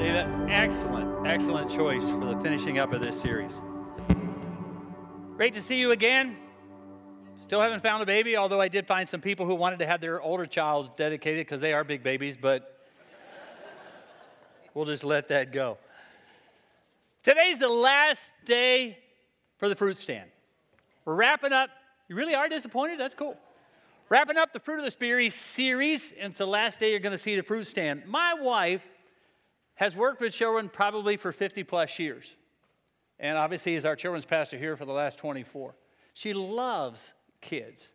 David, excellent, excellent choice for the finishing up of this series. Great to see you again. Still haven't found a baby, although I did find some people who wanted to have their older child dedicated because they are big babies, but we'll just let that go. Today's the last day for the fruit stand. We're wrapping up. You really are disappointed? That's cool. Wrapping up the Fruit of the Spirit series, and it's the last day you're going to see the fruit stand. My wife has worked with children probably for 50 plus years. And obviously, is our children's pastor here for the last 24. She loves kids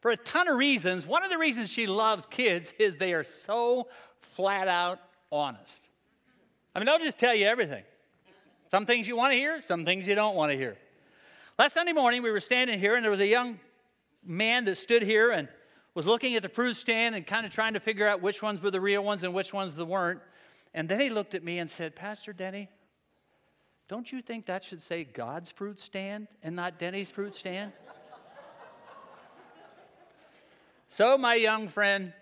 for a ton of reasons. One of the reasons she loves kids is they are so flat out honest. I mean, they'll just tell you everything. Some things you want to hear, some things you don't want to hear. Last Sunday morning, we were standing here, and there was a young man that stood here and was looking at the fruit stand and kind of trying to figure out which ones were the real ones and which ones the weren't. And then he looked at me and said, Pastor Denny, don't you think that should say God's fruit stand and not Denny's fruit stand? so, my young friend,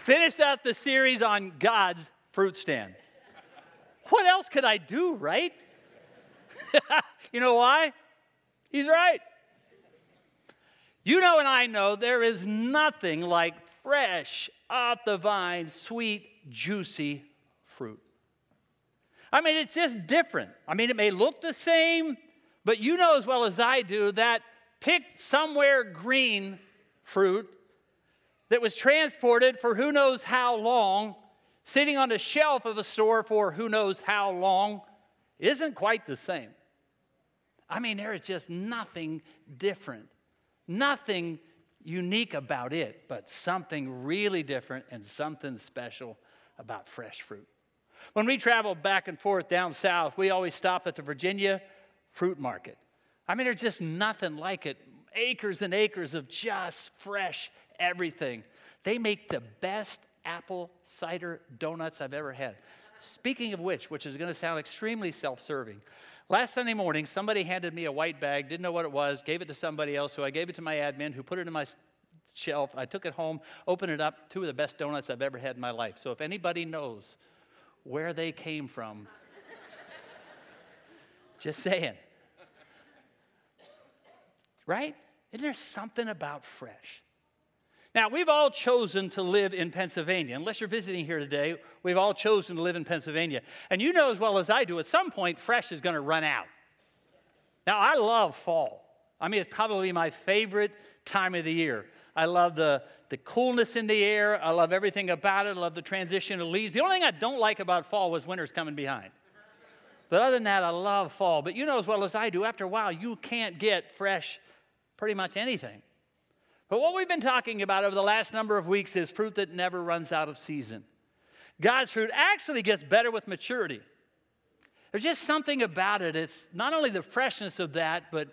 finished out the series on God's fruit stand. What else could I do, right? you know why? He's right. You know, and I know there is nothing like fresh, off the vine, sweet, juicy fruit. I mean, it's just different. I mean, it may look the same, but you know as well as I do that picked somewhere green fruit that was transported for who knows how long, sitting on a shelf of a store for who knows how long, isn't quite the same. I mean, there is just nothing different Nothing unique about it, but something really different and something special about fresh fruit. When we travel back and forth down south, we always stop at the Virginia Fruit Market. I mean, there's just nothing like it. Acres and acres of just fresh everything. They make the best apple cider donuts I've ever had. Speaking of which, which is going to sound extremely self serving, Last Sunday morning, somebody handed me a white bag, didn't know what it was, gave it to somebody else, so I gave it to my admin, who put it in my shelf. I took it home, opened it up, two of the best donuts I've ever had in my life. So if anybody knows where they came from, just saying. Right? Isn't there something about fresh? Now, we've all chosen to live in Pennsylvania. Unless you're visiting here today, we've all chosen to live in Pennsylvania. And you know as well as I do, at some point, fresh is going to run out. Now, I love fall. I mean, it's probably my favorite time of the year. I love the, the coolness in the air. I love everything about it. I love the transition of leaves. The only thing I don't like about fall was winter's coming behind. But other than that, I love fall. But you know as well as I do, after a while, you can't get fresh pretty much anything. But what we've been talking about over the last number of weeks is fruit that never runs out of season. God's fruit actually gets better with maturity. There's just something about it. It's not only the freshness of that, but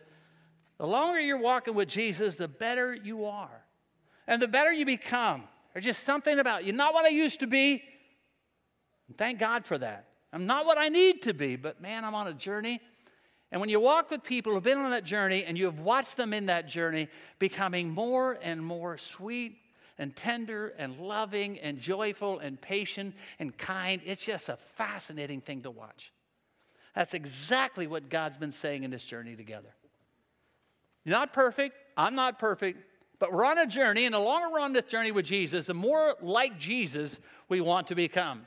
the longer you're walking with Jesus, the better you are. And the better you become. There's just something about you. Not what I used to be. Thank God for that. I'm not what I need to be, but man, I'm on a journey and when you walk with people who've been on that journey and you have watched them in that journey becoming more and more sweet and tender and loving and joyful and patient and kind, it's just a fascinating thing to watch. That's exactly what God's been saying in this journey together. You're not perfect, I'm not perfect, but we're on a journey, and the longer we're on this journey with Jesus, the more like Jesus we want to become.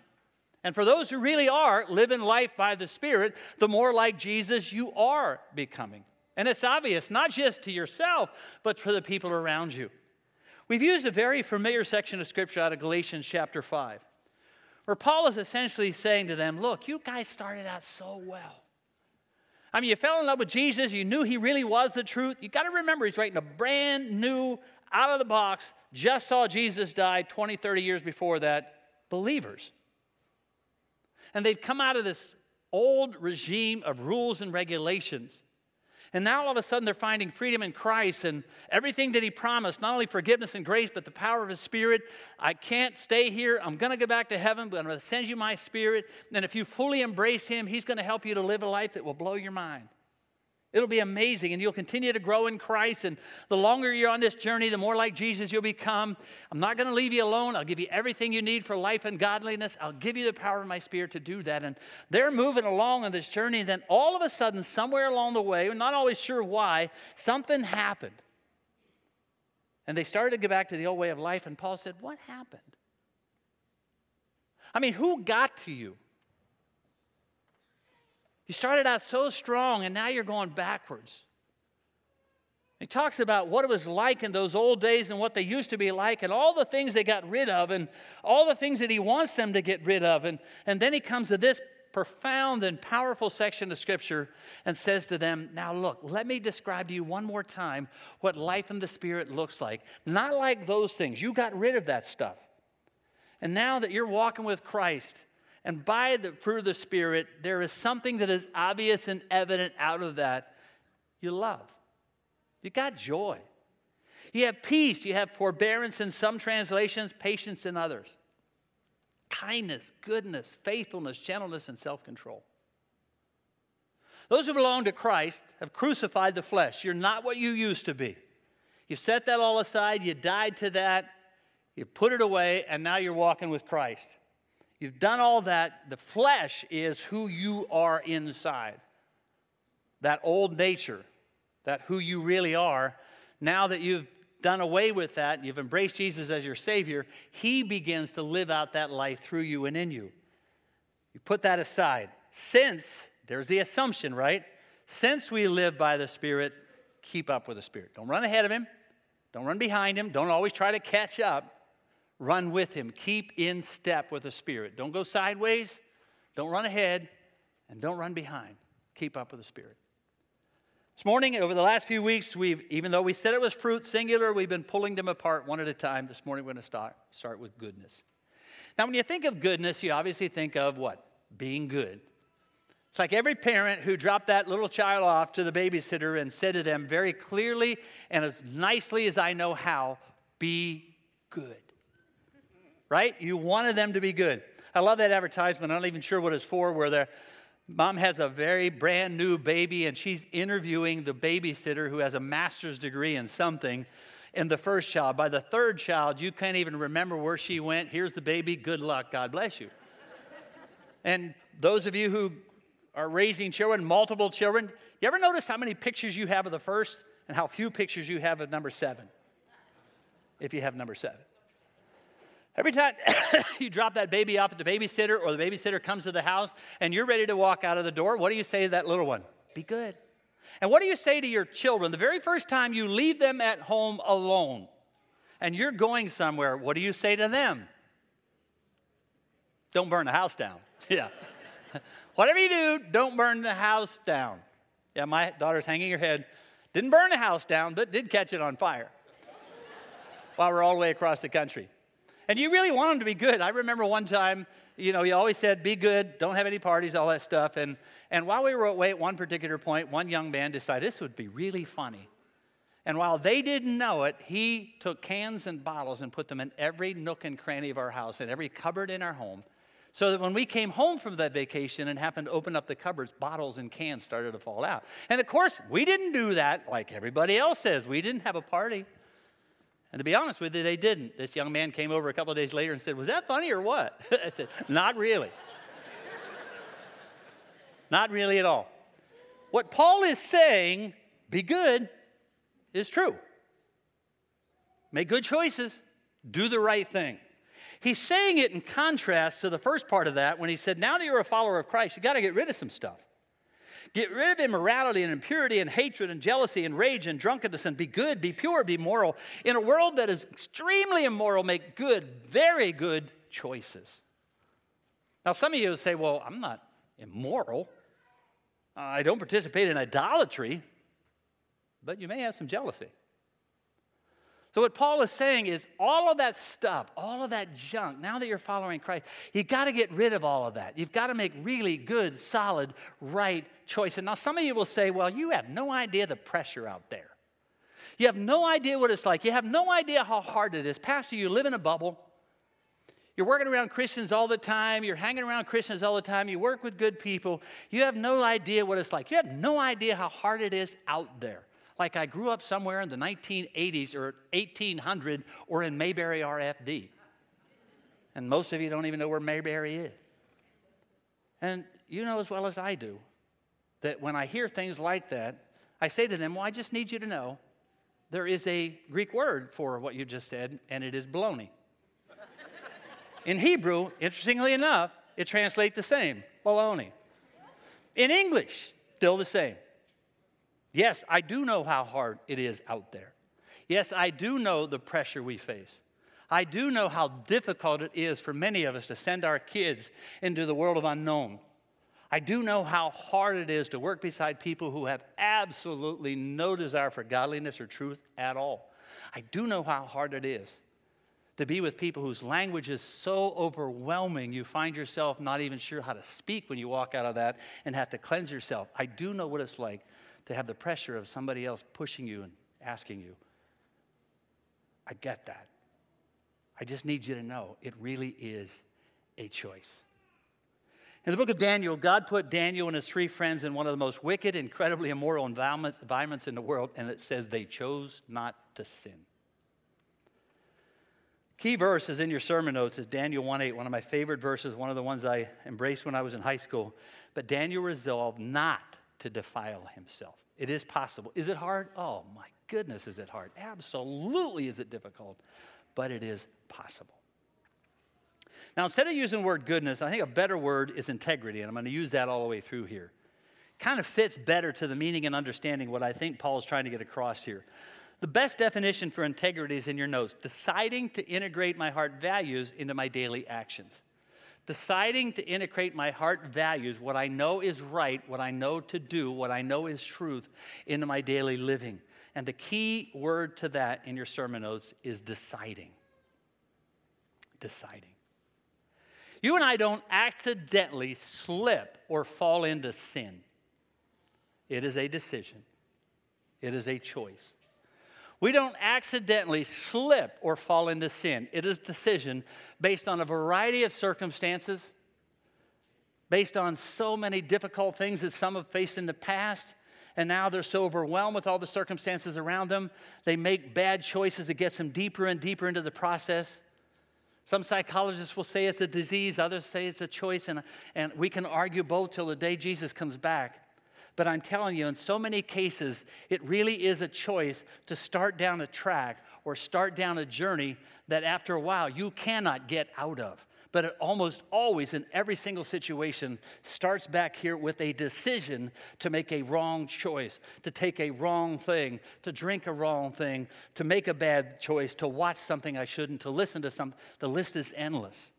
And for those who really are living life by the Spirit, the more like Jesus you are becoming. And it's obvious, not just to yourself, but for the people around you. We've used a very familiar section of Scripture out of Galatians chapter 5, where Paul is essentially saying to them, Look, you guys started out so well. I mean, you fell in love with Jesus, you knew he really was the truth. You got to remember, he's writing a brand new, out of the box, just saw Jesus die 20, 30 years before that, believers. And they've come out of this old regime of rules and regulations. And now all of a sudden they're finding freedom in Christ and everything that He promised, not only forgiveness and grace, but the power of His Spirit. I can't stay here. I'm going to go back to heaven, but I'm going to send you my Spirit. And if you fully embrace Him, He's going to help you to live a life that will blow your mind. It'll be amazing, and you'll continue to grow in Christ. And the longer you're on this journey, the more like Jesus you'll become. I'm not going to leave you alone. I'll give you everything you need for life and godliness. I'll give you the power of my Spirit to do that. And they're moving along on this journey. And then all of a sudden, somewhere along the way, we're not always sure why, something happened. And they started to go back to the old way of life. And Paul said, What happened? I mean, who got to you? You started out so strong and now you're going backwards. He talks about what it was like in those old days and what they used to be like and all the things they got rid of and all the things that he wants them to get rid of. And, and then he comes to this profound and powerful section of Scripture and says to them, Now look, let me describe to you one more time what life in the Spirit looks like. Not like those things. You got rid of that stuff. And now that you're walking with Christ, and by the fruit of the Spirit, there is something that is obvious and evident out of that. You love. You got joy. You have peace. You have forbearance in some translations, patience in others. Kindness, goodness, faithfulness, gentleness, and self control. Those who belong to Christ have crucified the flesh. You're not what you used to be. You've set that all aside, you died to that, you put it away, and now you're walking with Christ. You've done all that. The flesh is who you are inside. That old nature, that who you really are. Now that you've done away with that, you've embraced Jesus as your Savior, He begins to live out that life through you and in you. You put that aside. Since, there's the assumption, right? Since we live by the Spirit, keep up with the Spirit. Don't run ahead of Him, don't run behind Him, don't always try to catch up. Run with him. Keep in step with the Spirit. Don't go sideways, don't run ahead, and don't run behind. Keep up with the Spirit. This morning, over the last few weeks, we've, even though we said it was fruit singular, we've been pulling them apart one at a time. This morning, we're going to start, start with goodness. Now, when you think of goodness, you obviously think of what? Being good. It's like every parent who dropped that little child off to the babysitter and said to them very clearly and as nicely as I know how, be good right? You wanted them to be good. I love that advertisement. I'm not even sure what it's for, where their mom has a very brand new baby and she's interviewing the babysitter who has a master's degree in something in the first child. By the third child, you can't even remember where she went. Here's the baby. Good luck. God bless you. and those of you who are raising children, multiple children, you ever notice how many pictures you have of the first and how few pictures you have of number seven? If you have number seven. Every time you drop that baby off at the babysitter or the babysitter comes to the house and you're ready to walk out of the door, what do you say to that little one? Be good. And what do you say to your children the very first time you leave them at home alone and you're going somewhere? What do you say to them? Don't burn the house down. Yeah. Whatever you do, don't burn the house down. Yeah, my daughter's hanging her head. Didn't burn the house down, but did catch it on fire while we're all the way across the country. And you really want them to be good. I remember one time, you know, he always said, be good, don't have any parties, all that stuff. And, and while we were away at one particular point, one young man decided this would be really funny. And while they didn't know it, he took cans and bottles and put them in every nook and cranny of our house and every cupboard in our home. So that when we came home from that vacation and happened to open up the cupboards, bottles and cans started to fall out. And of course, we didn't do that like everybody else says. We didn't have a party. And to be honest with you, they didn't. This young man came over a couple of days later and said, Was that funny or what? I said, Not really. Not really at all. What Paul is saying, be good, is true. Make good choices, do the right thing. He's saying it in contrast to the first part of that when he said, Now that you're a follower of Christ, you got to get rid of some stuff. Get rid of immorality and impurity and hatred and jealousy and rage and drunkenness and be good, be pure, be moral. In a world that is extremely immoral, make good, very good choices. Now, some of you say, well, I'm not immoral. I don't participate in idolatry, but you may have some jealousy. So, what Paul is saying is all of that stuff, all of that junk, now that you're following Christ, you've got to get rid of all of that. You've got to make really good, solid, right choices. Now, some of you will say, well, you have no idea the pressure out there. You have no idea what it's like. You have no idea how hard it is. Pastor, you live in a bubble. You're working around Christians all the time. You're hanging around Christians all the time. You work with good people. You have no idea what it's like. You have no idea how hard it is out there. Like I grew up somewhere in the 1980s or 1800 or in Mayberry RFD. And most of you don't even know where Mayberry is. And you know as well as I do that when I hear things like that, I say to them, Well, I just need you to know there is a Greek word for what you just said, and it is baloney. In Hebrew, interestingly enough, it translates the same baloney. In English, still the same. Yes, I do know how hard it is out there. Yes, I do know the pressure we face. I do know how difficult it is for many of us to send our kids into the world of unknown. I do know how hard it is to work beside people who have absolutely no desire for godliness or truth at all. I do know how hard it is to be with people whose language is so overwhelming you find yourself not even sure how to speak when you walk out of that and have to cleanse yourself. I do know what it's like to have the pressure of somebody else pushing you and asking you. I get that. I just need you to know it really is a choice. In the book of Daniel, God put Daniel and his three friends in one of the most wicked, incredibly immoral environments in the world, and it says they chose not to sin. Key verse is in your sermon notes is Daniel 1:8, one of my favorite verses, one of the ones I embraced when I was in high school. But Daniel resolved not to defile himself. It is possible. Is it hard? Oh my goodness, is it hard? Absolutely is it difficult, but it is possible. Now, instead of using the word goodness, I think a better word is integrity, and I'm going to use that all the way through here. Kind of fits better to the meaning and understanding what I think Paul is trying to get across here. The best definition for integrity is in your notes deciding to integrate my heart values into my daily actions. Deciding to integrate my heart values, what I know is right, what I know to do, what I know is truth, into my daily living. And the key word to that in your sermon notes is deciding. Deciding. You and I don't accidentally slip or fall into sin. It is a decision, it is a choice. We don't accidentally slip or fall into sin. It is a decision based on a variety of circumstances, based on so many difficult things that some have faced in the past, and now they're so overwhelmed with all the circumstances around them, they make bad choices that gets them deeper and deeper into the process. Some psychologists will say it's a disease, others say it's a choice, and, and we can argue both till the day Jesus comes back. But I'm telling you, in so many cases, it really is a choice to start down a track or start down a journey that after a while you cannot get out of but it almost always, in every single situation, starts back here with a decision to make a wrong choice, to take a wrong thing, to drink a wrong thing, to make a bad choice, to watch something I shouldn't, to listen to something. The list is endless.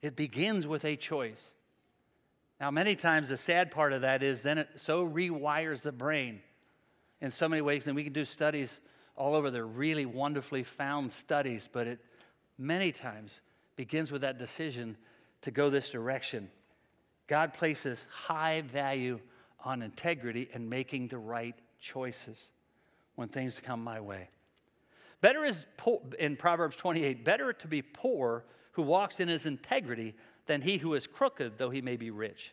It begins with a choice. Now, many times the sad part of that is then it so rewires the brain in so many ways, and we can do studies all over. They're really wonderfully found studies, but it many times begins with that decision to go this direction. God places high value on integrity and making the right choices when things come my way. Better is poor, in Proverbs 28, better to be poor who walks in his integrity than he who is crooked, though he may be rich.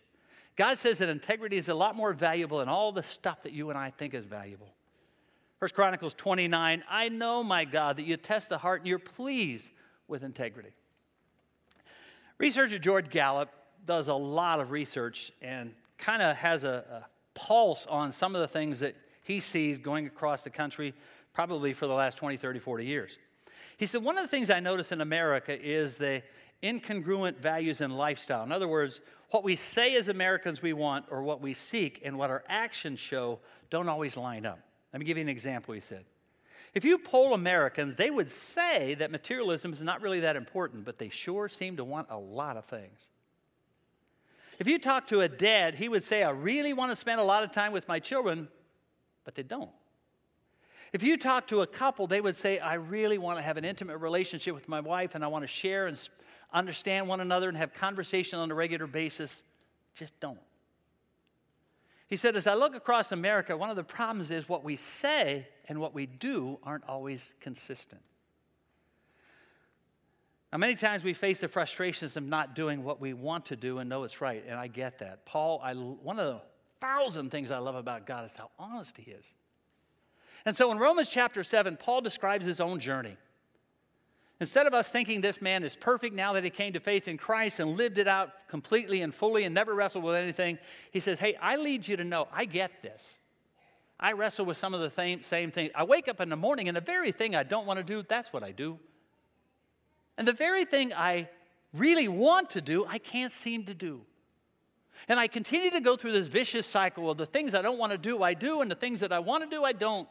God says that integrity is a lot more valuable than all the stuff that you and I think is valuable. First Chronicles 29, I know, my God, that you test the heart and you're pleased with integrity. Researcher George Gallup does a lot of research and kind of has a, a, pulse on some of the things that he sees going across the country, probably for the last 20, 30, 40 years. He said, One of the things I notice in America is the incongruent values and lifestyle. In other words, what we say as Americans we want or what we seek and what our actions show don't always line up. Let me give you an example, he said. If you poll Americans, they would say that materialism is not really that important, but they sure seem to want a lot of things. If you talk to a dad, he would say, I really want to spend a lot of time with my children, but they don't. If you talk to a couple, they would say, I really want to have an intimate relationship with my wife and I want to share and understand one another and have conversation on a regular basis. Just don't. He said, As I look across America, one of the problems is what we say and what we do aren't always consistent. Now, many times we face the frustrations of not doing what we want to do and know it's right, and I get that. Paul, I, one of the thousand things I love about God is how honest he is. And so in Romans chapter 7, Paul describes his own journey. Instead of us thinking this man is perfect now that he came to faith in Christ and lived it out completely and fully and never wrestled with anything, he says, Hey, I lead you to know I get this. I wrestle with some of the same, same things. I wake up in the morning and the very thing I don't want to do, that's what I do. And the very thing I really want to do, I can't seem to do. And I continue to go through this vicious cycle of the things I don't want to do, I do, and the things that I want to do, I don't.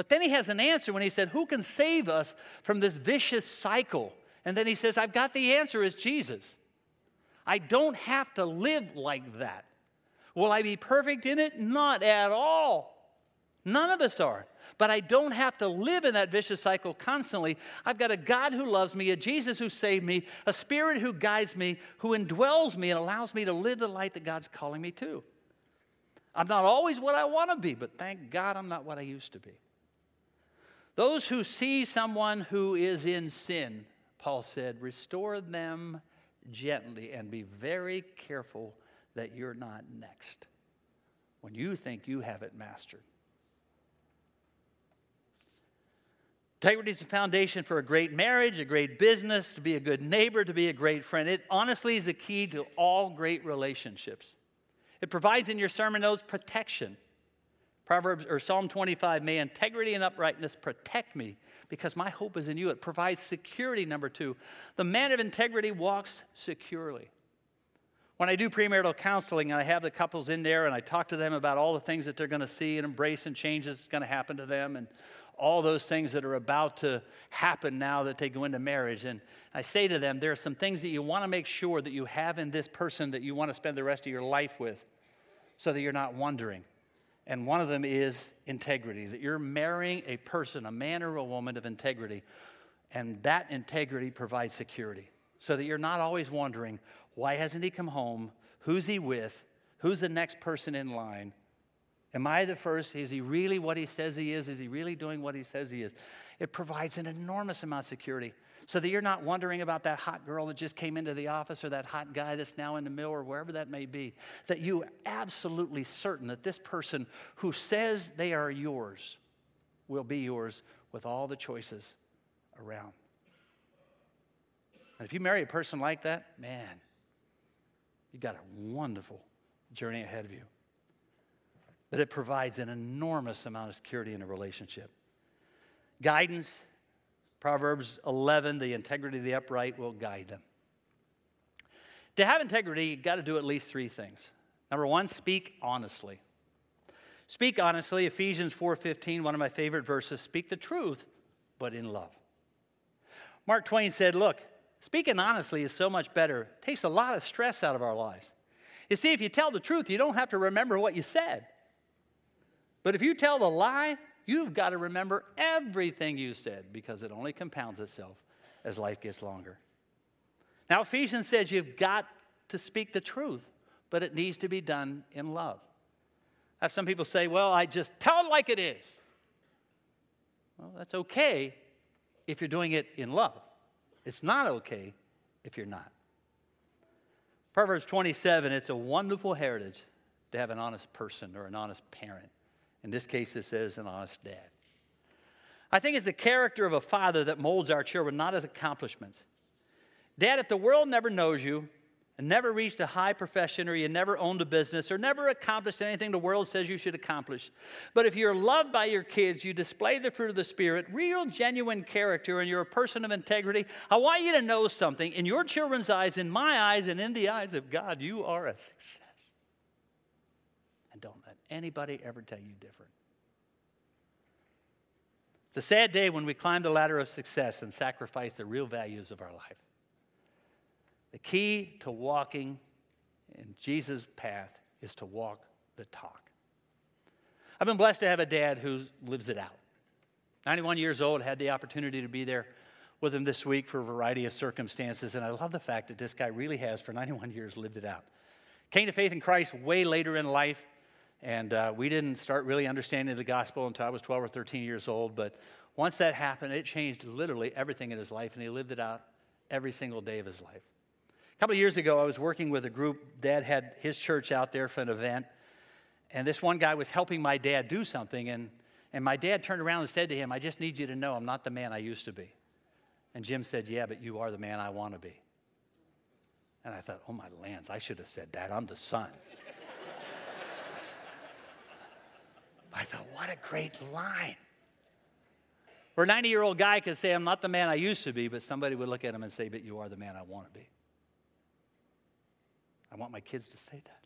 But then he has an answer when he said, Who can save us from this vicious cycle? And then he says, I've got the answer is Jesus. I don't have to live like that. Will I be perfect in it? Not at all. None of us are. But I don't have to live in that vicious cycle constantly. I've got a God who loves me, a Jesus who saved me, a spirit who guides me, who indwells me and allows me to live the light that God's calling me to. I'm not always what I want to be, but thank God I'm not what I used to be. Those who see someone who is in sin, Paul said, restore them gently and be very careful that you're not next when you think you have it mastered. Integrity is the foundation for a great marriage, a great business, to be a good neighbor, to be a great friend. It honestly is the key to all great relationships. It provides in your sermon notes protection. Proverbs or Psalm 25, may integrity and uprightness protect me because my hope is in you. It provides security, number two. The man of integrity walks securely. When I do premarital counseling and I have the couples in there and I talk to them about all the things that they're going to see and embrace and changes going to happen to them and all those things that are about to happen now that they go into marriage. And I say to them, there are some things that you want to make sure that you have in this person that you want to spend the rest of your life with so that you're not wondering and one of them is integrity that you're marrying a person, a man or a woman of integrity, and that integrity provides security so that you're not always wondering, why hasn't he come home? Who's he with? Who's the next person in line? Am I the first? Is he really what he says he is? Is he really doing what he says he is? It provides an enormous amount of security so that you're not wondering about that hot girl that just came into the office or that hot guy that's now in the mill or wherever that may be. That you are absolutely certain that this person who says they are yours will be yours with all the choices around. And if you marry a person like that, man, you got a wonderful journey ahead of you. But it provides an enormous amount of security in a relationship. Guidance Proverbs 11, the integrity of the upright will guide them. To have integrity, you've got to do at least three things. Number one, speak honestly. Speak honestly, Ephesians 4:15, one of my favorite verses, speak the truth, but in love. Mark Twain said, Look, speaking honestly is so much better. It takes a lot of stress out of our lives. You see, if you tell the truth, you don't have to remember what you said. But if you tell the lie, You've got to remember everything you said because it only compounds itself as life gets longer. Now, Ephesians says you've got to speak the truth, but it needs to be done in love. I have some people say, well, I just tell it like it is. Well, that's okay if you're doing it in love. It's not okay if you're not. Proverbs 27, it's a wonderful heritage to have an honest person or an honest parent. In this case, this is an honest dad. I think it's the character of a father that molds our children, not as accomplishments. Dad, if the world never knows you and never reached a high profession or you never owned a business or never accomplished anything the world says you should accomplish, but if you're loved by your kids, you display the fruit of the Spirit, real, genuine character, and you're a person of integrity, I want you to know something. In your children's eyes, in my eyes, and in the eyes of God, you are a success anybody ever tell you different. It's a sad day when we climb the ladder of success and sacrifice the real values of our life. The key to walking in Jesus' path is to walk the talk. I've been blessed to have a dad who lives it out. 91 years old, had the opportunity to be there with him this week for a variety of circumstances, and I love the fact that this guy really has, for 91 years, lived it out. Came to faith in Christ way later in life, and uh, we didn't start really understanding the gospel until I was 12 or 13 years old. But once that happened, it changed literally everything in his life, and he lived it out every single day of his life. A couple of years ago, I was working with a group. Dad had his church out there for an event, and this one guy was helping my dad do something, and, and my dad turned around and said to him, I just need you to know I'm not the man I used to be. And Jim said, Yeah, but you are the man I want to be. And I thought, Oh my lands, I should have said that. I'm the son. I thought, What a great line. Where a 90 year old guy could say, I'm not the man I used to be, but somebody would look at him and say, But you are the man I want to be. I want my kids to say that.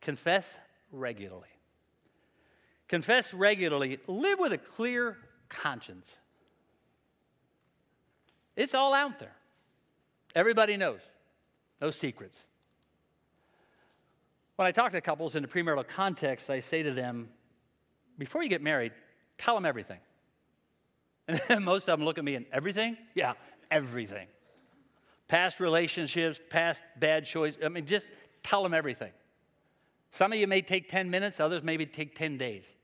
Confess regularly. Confess regularly. Live with a clear conscience. It's all out there. Everybody knows. No secrets. When I talk to couples in a premarital context, I say to them, before you get married, tell them everything. And most of them look at me and everything? Yeah, everything. Past relationships, past bad choices. I mean, just tell them everything. Some of you may take 10 minutes, others maybe take 10 days.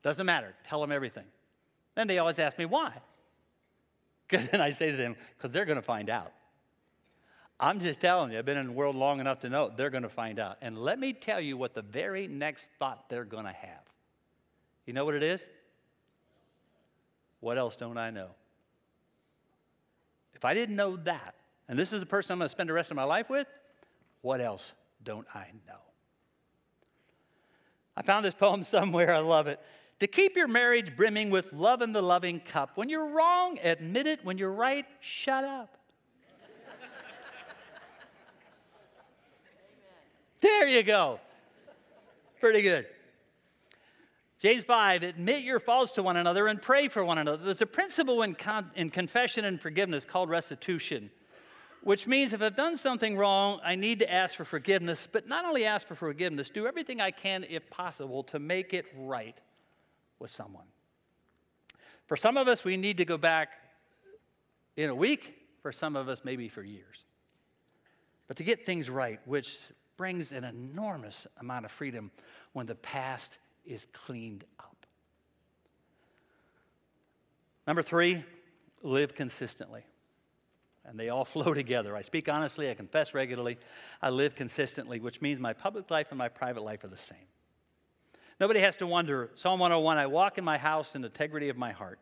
Doesn't matter. Tell them everything. Then they always ask me why. And I say to them, because they're going to find out. I'm just telling you, I've been in the world long enough to know they're going to find out. And let me tell you what the very next thought they're going to have. You know what it is? What else don't I know? If I didn't know that, and this is the person I'm going to spend the rest of my life with, what else don't I know? I found this poem somewhere, I love it. To keep your marriage brimming with love in the loving cup. When you're wrong, admit it. When you're right, shut up. there you go. Pretty good. James 5, admit your faults to one another and pray for one another. There's a principle in, con- in confession and forgiveness called restitution which means if I've done something wrong, I need to ask for forgiveness, but not only ask for forgiveness, do everything I can, if possible, to make it right with someone. For some of us, we need to go back in a week, for some of us, maybe for years. But to get things right, which brings an enormous amount of freedom when the past is cleaned up. Number three, live consistently and they all flow together. I speak honestly, I confess regularly, I live consistently, which means my public life and my private life are the same. Nobody has to wonder. Psalm 101 I walk in my house in integrity of my heart.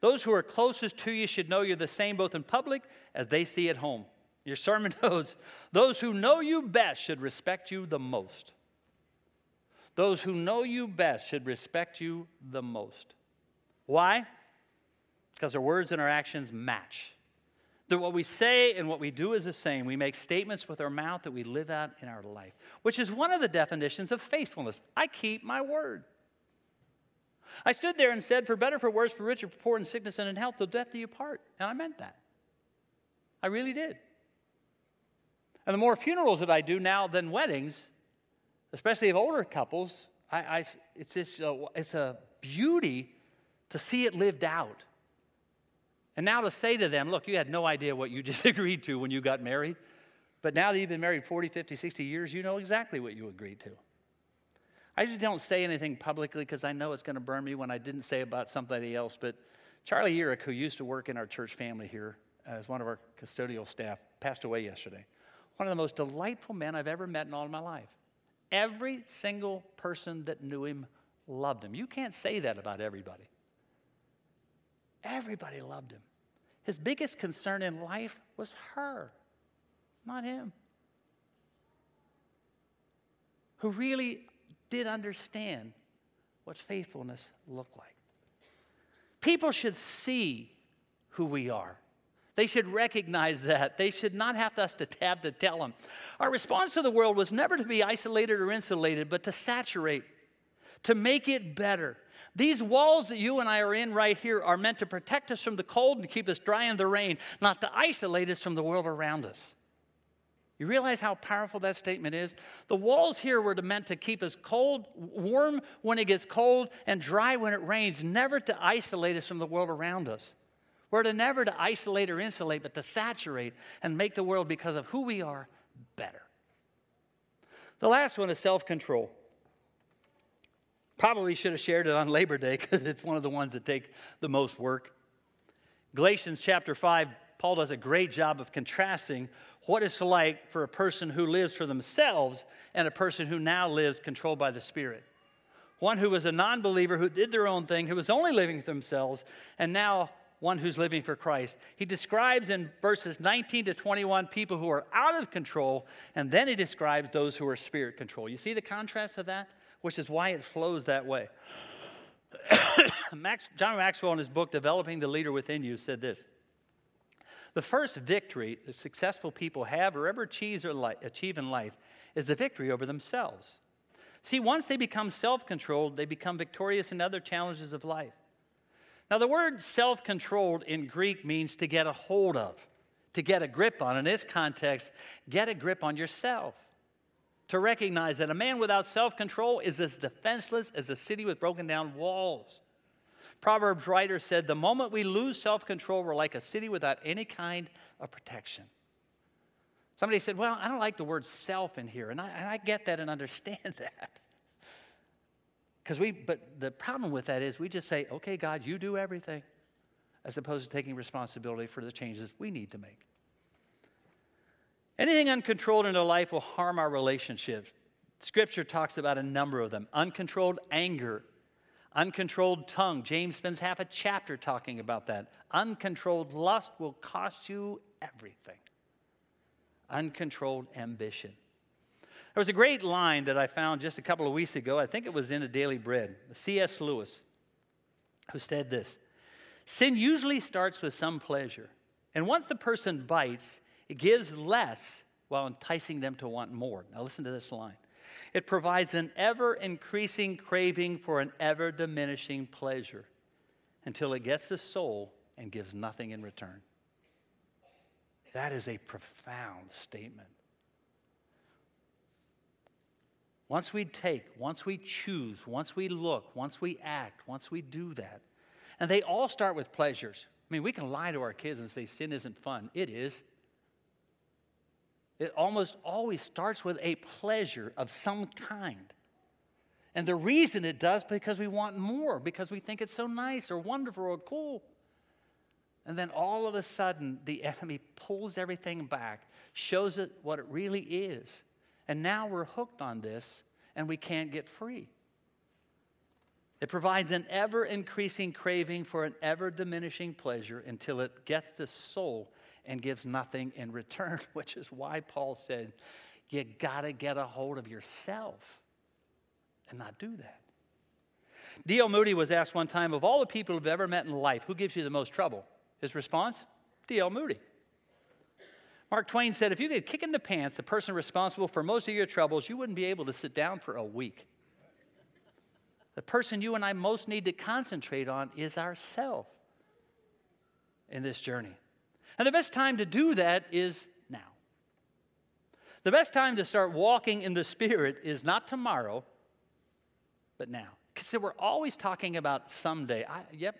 Those who are closest to you should know you're the same both in public as they see at home. Your sermon notes those who know you best should respect you the most. Those who know you best should respect you the most. Why? Because our words and our actions match. That what we say and what we do is the same. We make statements with our mouth that we live out in our life, which is one of the definitions of faithfulness. I keep my word. I stood there and said, For better, for worse, for richer, for poor, in sickness and in health, till death do you part. And I meant that. I really did. And the more funerals that I do now than weddings, especially of older couples, I, I, it's, just, uh, it's a beauty to see it lived out. And now to say to them, look, you had no idea what you just agreed to when you got married, but now that you've been married 40, 50, 60 years, you know exactly what you agreed to. I just don't say anything publicly because I know it's going to burn me when I didn't say about somebody else. But Charlie Urick, who used to work in our church family here as one of our custodial staff, passed away yesterday. One of the most delightful men I've ever met in all my life. Every single person that knew him loved him. You can't say that about everybody. Everybody loved him. His biggest concern in life was her, not him. Who really did understand what faithfulness looked like. People should see who we are. They should recognize that. They should not have us to have to tell them. Our response to the world was never to be isolated or insulated, but to saturate, to make it better, these walls that you and I are in right here are meant to protect us from the cold and keep us dry in the rain, not to isolate us from the world around us. You realize how powerful that statement is? The walls here were meant to keep us cold, warm when it gets cold, and dry when it rains, never to isolate us from the world around us. We're to never to isolate or insulate, but to saturate and make the world, because of who we are, better. The last one is self control. Probably should have shared it on Labor Day because it's one of the ones that take the most work. Galatians chapter 5, Paul does a great job of contrasting what it's like for a person who lives for themselves and a person who now lives controlled by the Spirit. One who was a non believer who did their own thing, who was only living for themselves, and now one who's living for Christ. He describes in verses 19 to 21 people who are out of control, and then he describes those who are spirit control. You see the contrast of that? Which is why it flows that way. Max, John Maxwell, in his book, Developing the Leader Within You, said this The first victory that successful people have or ever achieve in life is the victory over themselves. See, once they become self controlled, they become victorious in other challenges of life. Now, the word self controlled in Greek means to get a hold of, to get a grip on. In this context, get a grip on yourself. To recognize that a man without self control is as defenseless as a city with broken down walls. Proverbs writer said, The moment we lose self control, we're like a city without any kind of protection. Somebody said, Well, I don't like the word self in here, and I, and I get that and understand that. Because we, but the problem with that is we just say, okay, God, you do everything, as opposed to taking responsibility for the changes we need to make. Anything uncontrolled in our life will harm our relationships. Scripture talks about a number of them uncontrolled anger, uncontrolled tongue. James spends half a chapter talking about that. Uncontrolled lust will cost you everything, uncontrolled ambition. There was a great line that I found just a couple of weeks ago. I think it was in a Daily Bread. C.S. Lewis, who said this Sin usually starts with some pleasure. And once the person bites, it gives less while enticing them to want more. Now, listen to this line it provides an ever increasing craving for an ever diminishing pleasure until it gets the soul and gives nothing in return. That is a profound statement. Once we take, once we choose, once we look, once we act, once we do that, and they all start with pleasures. I mean, we can lie to our kids and say sin isn't fun. It is. It almost always starts with a pleasure of some kind. And the reason it does because we want more, because we think it's so nice or wonderful or cool. And then all of a sudden, the enemy pulls everything back, shows it what it really is. And now we're hooked on this and we can't get free. It provides an ever increasing craving for an ever diminishing pleasure until it gets the soul and gives nothing in return, which is why Paul said, You got to get a hold of yourself and not do that. D.L. Moody was asked one time, Of all the people who've ever met in life, who gives you the most trouble? His response? D.L. Moody. Mark Twain said, if you could kick in the pants the person responsible for most of your troubles, you wouldn't be able to sit down for a week. The person you and I most need to concentrate on is ourself in this journey. And the best time to do that is now. The best time to start walking in the Spirit is not tomorrow, but now. Because we're always talking about someday. I, yep,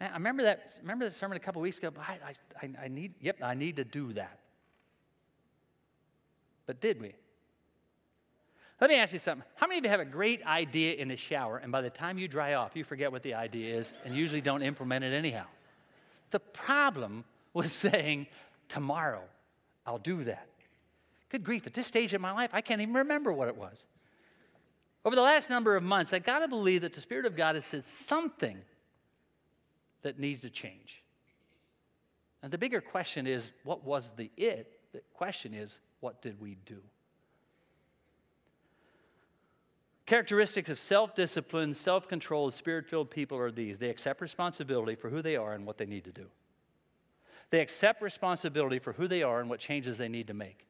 Man, I remember that, remember that sermon a couple weeks ago. I, I, I need, yep, I need to do that. But did we? Let me ask you something. How many of you have a great idea in the shower, and by the time you dry off, you forget what the idea is and usually don't implement it anyhow? The problem was saying, tomorrow, I'll do that. Good grief, at this stage in my life, I can't even remember what it was. Over the last number of months, I got to believe that the Spirit of God has said something that needs to change. And the bigger question is what was the it? The question is what did we do? Characteristics of self discipline, self controlled, spirit filled people are these they accept responsibility for who they are and what they need to do. They accept responsibility for who they are and what changes they need to make.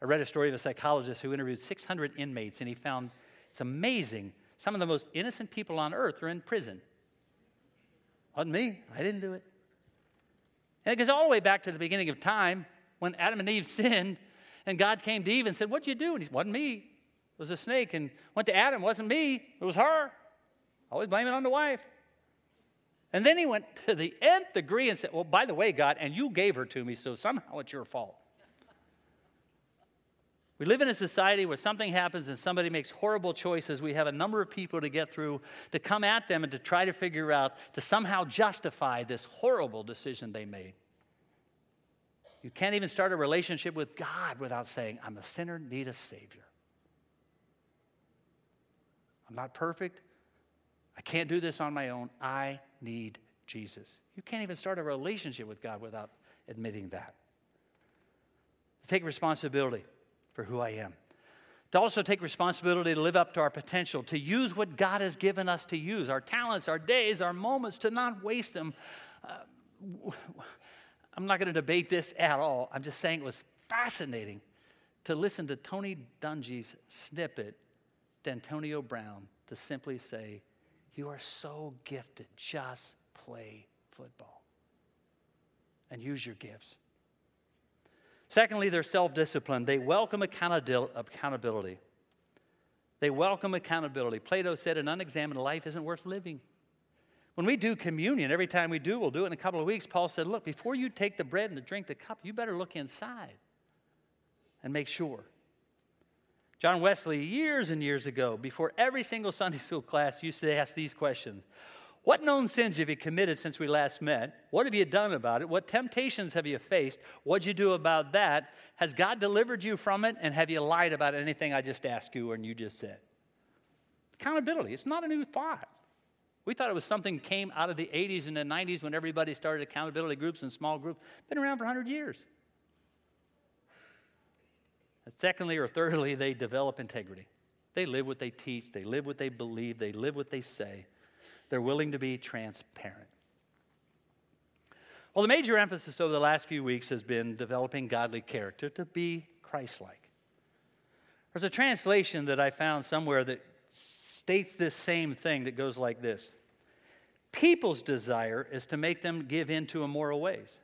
I read a story of a psychologist who interviewed 600 inmates, and he found it's amazing some of the most innocent people on earth are in prison. Wasn't me. I didn't do it. And it goes all the way back to the beginning of time when Adam and Eve sinned and God came to Eve and said, What'd you do? And he said, Wasn't me. It was a snake. And went to Adam, wasn't me. It was her. Always blame it on the wife. And then he went to the nth degree and said, Well, by the way, God, and you gave her to me, so somehow it's your fault. We live in a society where something happens and somebody makes horrible choices. We have a number of people to get through to come at them and to try to figure out, to somehow justify this horrible decision they made. You can't even start a relationship with God without saying, I'm a sinner, need a Savior. I'm not perfect. I can't do this on my own. I need Jesus. You can't even start a relationship with God without admitting that. Take responsibility for who I am. To also take responsibility to live up to our potential, to use what God has given us to use our talents, our days, our moments, to not waste them. Uh, I'm not going to debate this at all. I'm just saying it was fascinating to listen to Tony Dungy's snippet to Antonio Brown to simply say, You are so gifted, just play football and use your gifts. Secondly, they're self disciplined. They welcome accountability. They welcome accountability. Plato said, An unexamined life isn't worth living. When we do communion, every time we do, we'll do it in a couple of weeks. Paul said, Look, before you take the bread and the drink the cup, you better look inside and make sure. John Wesley, years and years ago, before every single Sunday school class, used to ask these questions what known sins have you committed since we last met? What have you done about it? What temptations have you faced? What'd you do about that? Has God delivered you from it? And have you lied about anything I just asked you and you just said? Accountability. It's not a new thought. We thought it was something came out of the 80s and the 90s when everybody started accountability groups and small groups. Been around for 100 years. And secondly or thirdly, they develop integrity. They live what they teach, they live what they believe, they live what they say. They're willing to be transparent. Well, the major emphasis over the last few weeks has been developing godly character to be Christ like. There's a translation that I found somewhere that states this same thing that goes like this People's desire is to make them give in to immoral ways.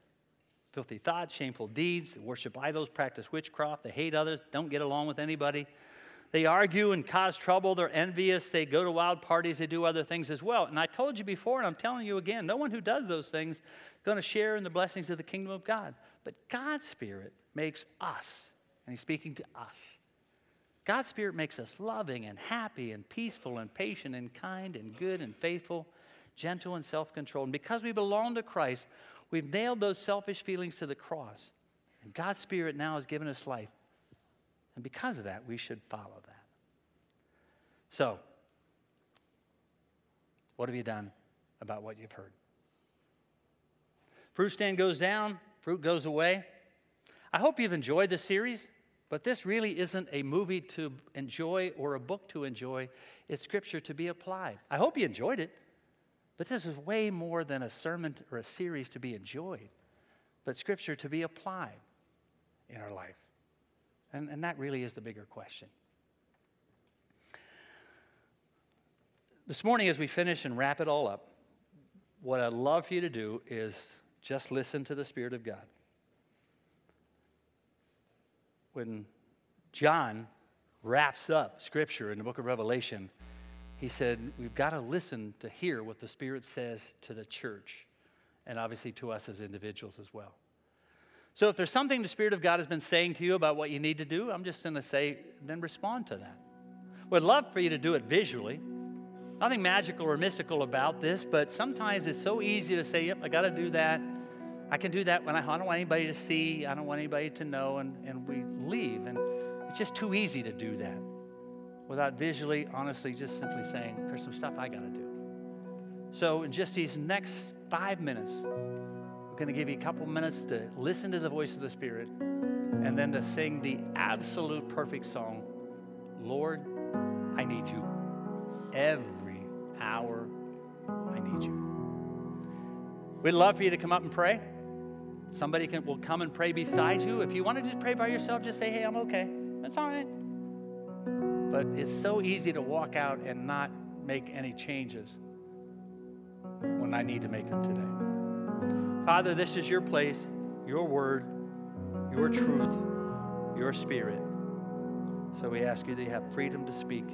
Filthy thoughts, shameful deeds, worship idols, practice witchcraft, they hate others, don't get along with anybody, they argue and cause trouble. They're envious. They go to wild parties. They do other things as well. And I told you before, and I'm telling you again no one who does those things is going to share in the blessings of the kingdom of God. But God's Spirit makes us, and He's speaking to us. God's Spirit makes us loving and happy and peaceful and patient and kind and good and faithful, gentle and self controlled. And because we belong to Christ, we've nailed those selfish feelings to the cross. And God's Spirit now has given us life. And because of that, we should follow that. So, what have you done about what you've heard? Fruit stand goes down, fruit goes away. I hope you've enjoyed this series, but this really isn't a movie to enjoy or a book to enjoy. It's scripture to be applied. I hope you enjoyed it, but this is way more than a sermon or a series to be enjoyed, but scripture to be applied in our life. And, and that really is the bigger question. This morning, as we finish and wrap it all up, what I'd love for you to do is just listen to the Spirit of God. When John wraps up Scripture in the book of Revelation, he said, We've got to listen to hear what the Spirit says to the church, and obviously to us as individuals as well. So if there's something the Spirit of God has been saying to you about what you need to do, I'm just going to say, then respond to that. Would love for you to do it visually. Nothing magical or mystical about this, but sometimes it's so easy to say, yep, I got to do that. I can do that when I, I, don't want anybody to see, I don't want anybody to know, and, and we leave. And it's just too easy to do that without visually, honestly, just simply saying, there's some stuff I got to do. So, in just these next five minutes, I'm going to give you a couple minutes to listen to the voice of the Spirit and then to sing the absolute perfect song Lord, I need you. Every hour, I need you. We'd love for you to come up and pray. Somebody can, will come and pray beside you. If you want to just pray by yourself, just say, hey, I'm okay. That's all right. But it's so easy to walk out and not make any changes when I need to make them today. Father, this is your place, your word, your truth, your spirit. So we ask you that you have freedom to speak